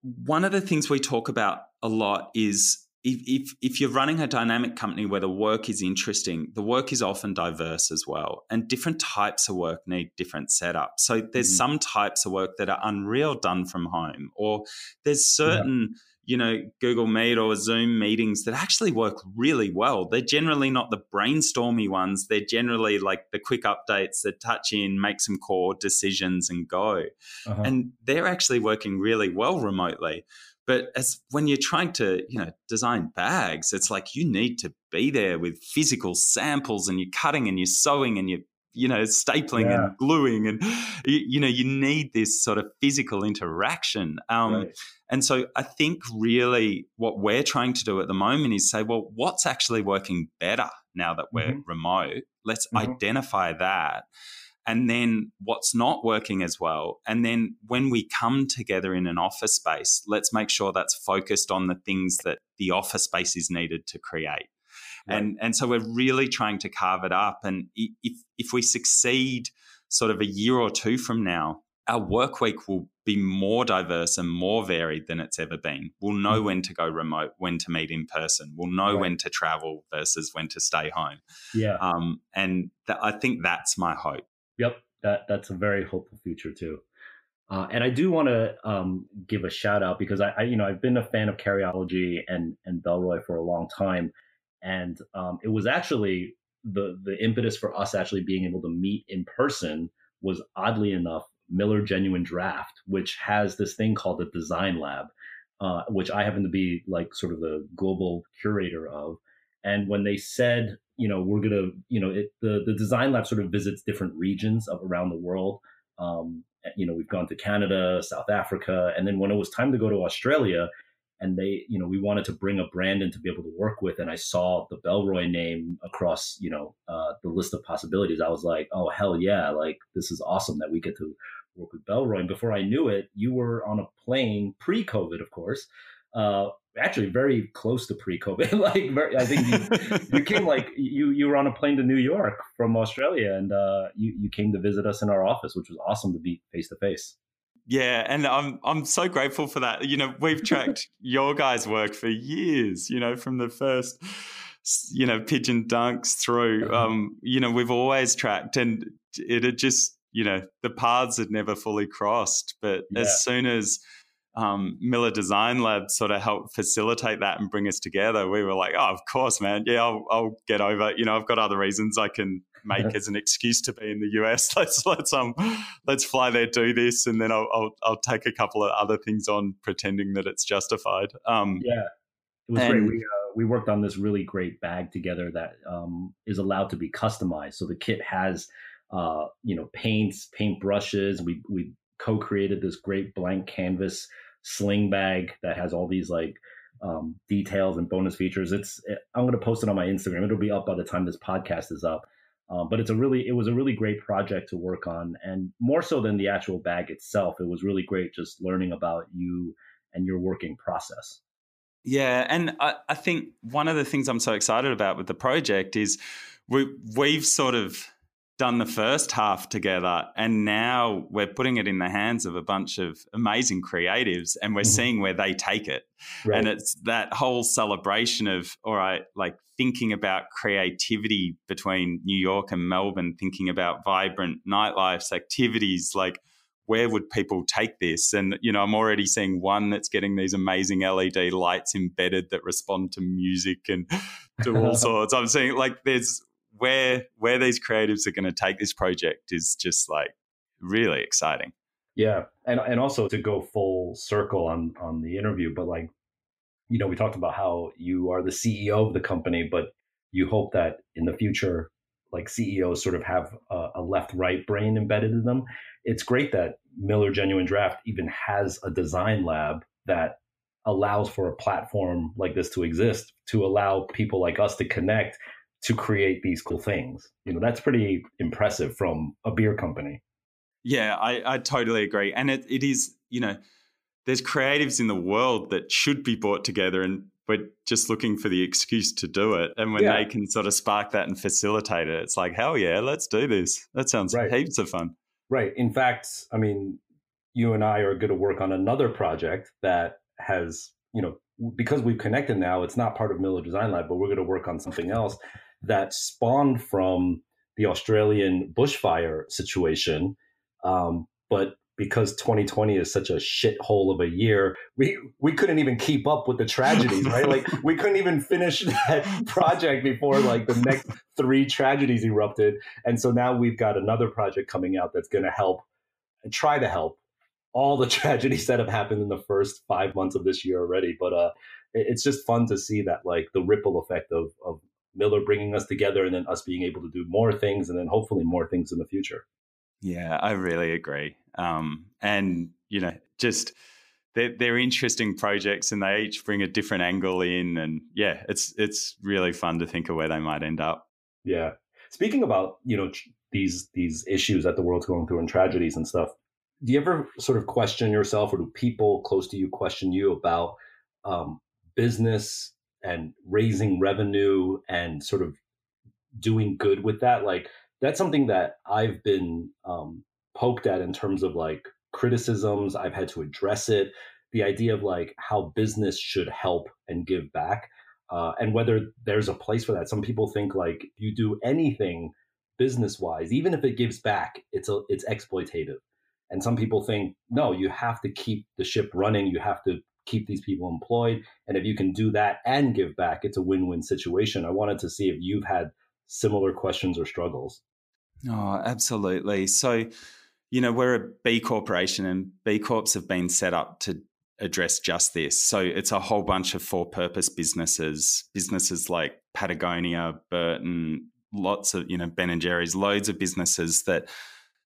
one of the things we talk about a lot is if, if, if you're running a dynamic company where the work is interesting, the work is often diverse as well. And different types of work need different setups. So there's mm-hmm. some types of work that are unreal done from home, or there's certain yeah you know, Google Meet or Zoom meetings that actually work really well. They're generally not the brainstormy ones. They're generally like the quick updates that touch in, make some core decisions and go. Uh-huh. And they're actually working really well remotely. But as when you're trying to, you know, design bags, it's like you need to be there with physical samples and you're cutting and you're sewing and you're you know stapling yeah. and gluing and you, you, know you need this sort of physical interaction um, right. and so i think really what we're trying to do at the moment is say well what's actually working better now that we're mm-hmm. remote let's mm-hmm. identify that and then what's not working as well and then when we come together in an office space let's make sure that's focused on the things that the office space is needed to create Right. And and so we're really trying to carve it up. And if if we succeed, sort of a year or two from now, our work week will be more diverse and more varied than it's ever been. We'll know mm-hmm. when to go remote, when to meet in person. We'll know right. when to travel versus when to stay home. Yeah. Um, and th- I think that's my hope. Yep. That that's a very hopeful future too. Uh, and I do want to um, give a shout out because I, I, you know, I've been a fan of Carryology and and Bellroy for a long time, and um, it was actually the the impetus for us actually being able to meet in person was oddly enough Miller Genuine Draft, which has this thing called the Design Lab, uh, which I happen to be like sort of the global curator of. And when they said, you know, we're gonna, you know, it, the the Design Lab sort of visits different regions of around the world. Um, you know, we've gone to Canada, South Africa, and then when it was time to go to Australia, and they you know we wanted to bring a brand in to be able to work with and i saw the bellroy name across you know uh, the list of possibilities i was like oh hell yeah like this is awesome that we get to work with bellroy and before i knew it you were on a plane pre-covid of course uh, actually very close to pre-covid like very, i think you, you came like you you were on a plane to new york from australia and uh, you, you came to visit us in our office which was awesome to be face to face yeah, and I'm I'm so grateful for that. You know, we've tracked your guys' work for years. You know, from the first, you know, pigeon dunks through. Uh-huh. Um, you know, we've always tracked, and it had just, you know, the paths had never fully crossed. But yeah. as soon as um, Miller Design Lab sort of helped facilitate that and bring us together, we were like, oh, of course, man. Yeah, I'll, I'll get over. You know, I've got other reasons I can make as an excuse to be in the US. Let's let's um let's fly there, do this, and then I'll I'll, I'll take a couple of other things on, pretending that it's justified. Um, yeah, it was and, great. We uh, we worked on this really great bag together that um, is allowed to be customized. So the kit has uh, you know paints, paint brushes. We we co-created this great blank canvas sling bag that has all these like um, details and bonus features. It's I'm going to post it on my Instagram. It'll be up by the time this podcast is up. Um, but it's a really it was a really great project to work on, and more so than the actual bag itself, it was really great just learning about you and your working process. Yeah, and I, I think one of the things I'm so excited about with the project is we we've sort of done the first half together and now we're putting it in the hands of a bunch of amazing creatives and we're mm-hmm. seeing where they take it right. and it's that whole celebration of all right like thinking about creativity between new york and melbourne thinking about vibrant nightlifes activities like where would people take this and you know i'm already seeing one that's getting these amazing led lights embedded that respond to music and do all sorts i'm seeing like there's where where these creatives are going to take this project is just like really exciting. Yeah, and and also to go full circle on on the interview, but like you know, we talked about how you are the CEO of the company, but you hope that in the future, like CEOs sort of have a, a left right brain embedded in them. It's great that Miller Genuine Draft even has a design lab that allows for a platform like this to exist to allow people like us to connect to create these cool things. You know, that's pretty impressive from a beer company. Yeah, I, I totally agree. And it, it is, you know, there's creatives in the world that should be brought together and we're just looking for the excuse to do it. And when yeah. they can sort of spark that and facilitate it, it's like, hell yeah, let's do this. That sounds right. heaps of fun. Right. In fact, I mean, you and I are going to work on another project that has, you know, because we've connected now, it's not part of Miller Design Lab, but we're going to work on something else that spawned from the Australian bushfire situation. Um, but because 2020 is such a shithole of a year, we we couldn't even keep up with the tragedies, right? like we couldn't even finish that project before like the next three tragedies erupted. And so now we've got another project coming out that's going to help and try to help all the tragedies that have happened in the first five months of this year already. But uh, it's just fun to see that like the ripple effect of of Miller bringing us together and then us being able to do more things and then hopefully more things in the future. Yeah, I really agree. Um, and you know, just they're, they're interesting projects, and they each bring a different angle in, and yeah, it's it's really fun to think of where they might end up. Yeah. Speaking about you know these these issues that the world's going through and tragedies and stuff, do you ever sort of question yourself, or do people close to you question you about um, business and raising revenue and sort of doing good with that? Like that's something that I've been um, poked at in terms of like criticisms. I've had to address it. The idea of like how business should help and give back, uh, and whether there's a place for that. Some people think like you do anything business wise, even if it gives back, it's a, it's exploitative. And some people think no, you have to keep the ship running. You have to keep these people employed. And if you can do that and give back, it's a win win situation. I wanted to see if you've had similar questions or struggles. Oh, absolutely. So, you know, we're a B corporation and B Corps have been set up to address just this. So it's a whole bunch of for purpose businesses, businesses like Patagonia, Burton, lots of, you know, Ben and Jerry's, loads of businesses that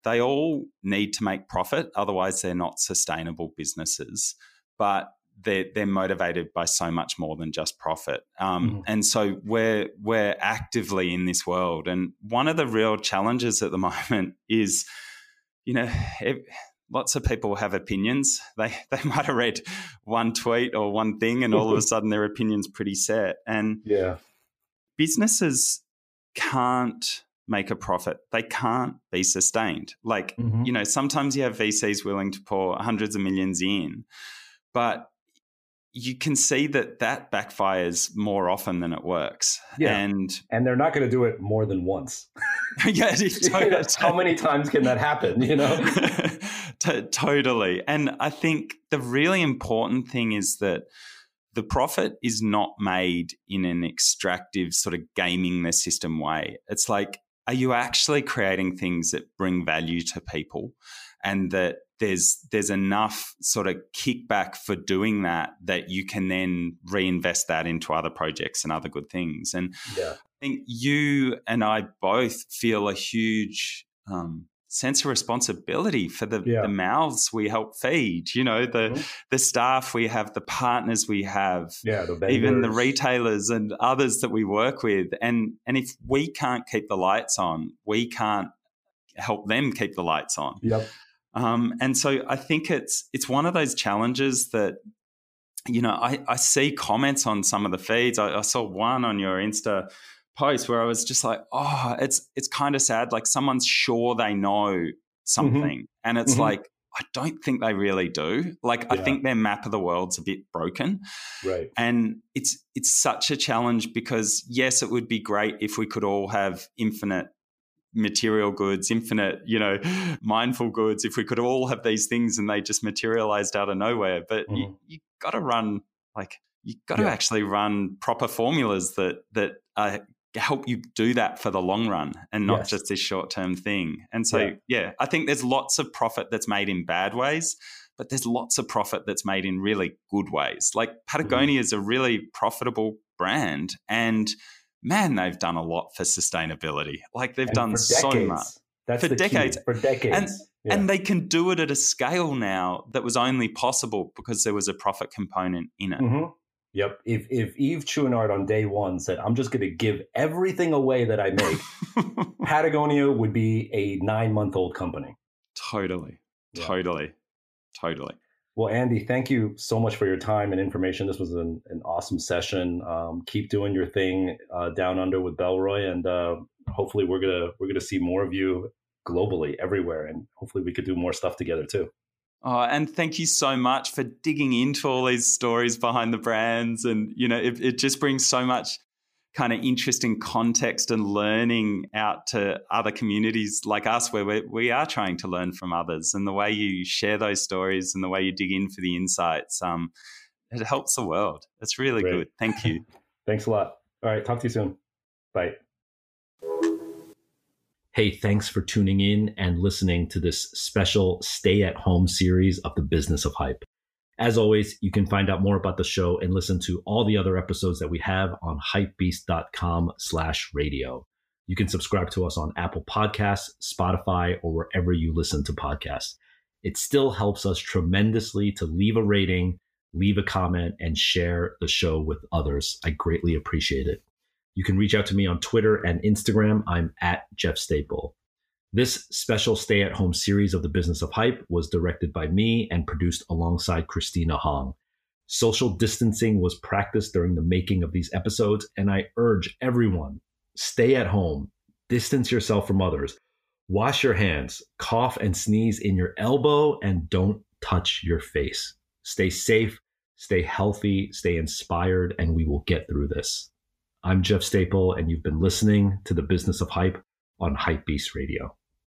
they all need to make profit. Otherwise, they're not sustainable businesses. But they're, they're motivated by so much more than just profit. Um, mm. And so we're, we're actively in this world. And one of the real challenges at the moment is, you know, it, lots of people have opinions. They, they might have read one tweet or one thing, and all of a sudden their opinion's pretty set. And yeah. businesses can't make a profit. They can't be sustained. Like, mm-hmm. you know, sometimes you have VCs willing to pour hundreds of millions in, but you can see that that backfires more often than it works. Yeah. And and they're not going to do it more than once. yeah, totally. how many times can that happen, you know? T- totally. And I think the really important thing is that the profit is not made in an extractive sort of gaming the system way. It's like are you actually creating things that bring value to people and that there's there's enough sort of kickback for doing that that you can then reinvest that into other projects and other good things. And yeah. I think you and I both feel a huge um, sense of responsibility for the, yeah. the, mouths we help feed. You know, the mm-hmm. the staff we have, the partners we have, yeah, the even the retailers and others that we work with. And and if we can't keep the lights on, we can't help them keep the lights on. Yep. Um, and so I think it's it's one of those challenges that you know I, I see comments on some of the feeds. I, I saw one on your Insta post where I was just like, oh, it's it's kind of sad. Like someone's sure they know mm-hmm. something, mm-hmm. and it's mm-hmm. like I don't think they really do. Like yeah. I think their map of the world's a bit broken. Right. And it's it's such a challenge because yes, it would be great if we could all have infinite material goods, infinite, you know, mindful goods, if we could all have these things and they just materialized out of nowhere. But mm-hmm. you, you got to run like you got to yeah. actually run proper formulas that that are help you do that for the long run and not yes. just this short term thing. And so, yeah. yeah. I think there's lots of profit that's made in bad ways, but there's lots of profit that's made in really good ways. Like Patagonia mm-hmm. is a really profitable brand and man, they've done a lot for sustainability. Like they've and done so much. That's for decades. Key. For decades. And, yeah. and they can do it at a scale now that was only possible because there was a profit component in it. Mm-hmm. Yep. If if Yvon Chouinard on day one said, "I'm just going to give everything away that I make," Patagonia would be a nine month old company. Totally. Yeah. Totally. Totally. Well, Andy, thank you so much for your time and information. This was an, an awesome session. Um, keep doing your thing uh, down under with Bellroy, and uh, hopefully, we're gonna we're gonna see more of you globally, everywhere, and hopefully, we could do more stuff together too. Oh, and thank you so much for digging into all these stories behind the brands, and you know, it, it just brings so much kind of interesting context and learning out to other communities like us where we, we are trying to learn from others. And the way you share those stories and the way you dig in for the insights um, it helps the world. It's really Great. good. Thank you. Thanks a lot. All right. Talk to you soon. Bye Hey, thanks for tuning in and listening to this special stay at home series of the business of hype. As always, you can find out more about the show and listen to all the other episodes that we have on hypebeast.com slash radio. You can subscribe to us on Apple Podcasts, Spotify, or wherever you listen to podcasts. It still helps us tremendously to leave a rating, leave a comment, and share the show with others. I greatly appreciate it. You can reach out to me on Twitter and Instagram. I'm at Jeff Staple. This special stay at home series of the business of hype was directed by me and produced alongside Christina Hong. Social distancing was practiced during the making of these episodes, and I urge everyone stay at home, distance yourself from others, wash your hands, cough and sneeze in your elbow, and don't touch your face. Stay safe, stay healthy, stay inspired, and we will get through this. I'm Jeff Staple, and you've been listening to the business of hype on Hypebeast Radio.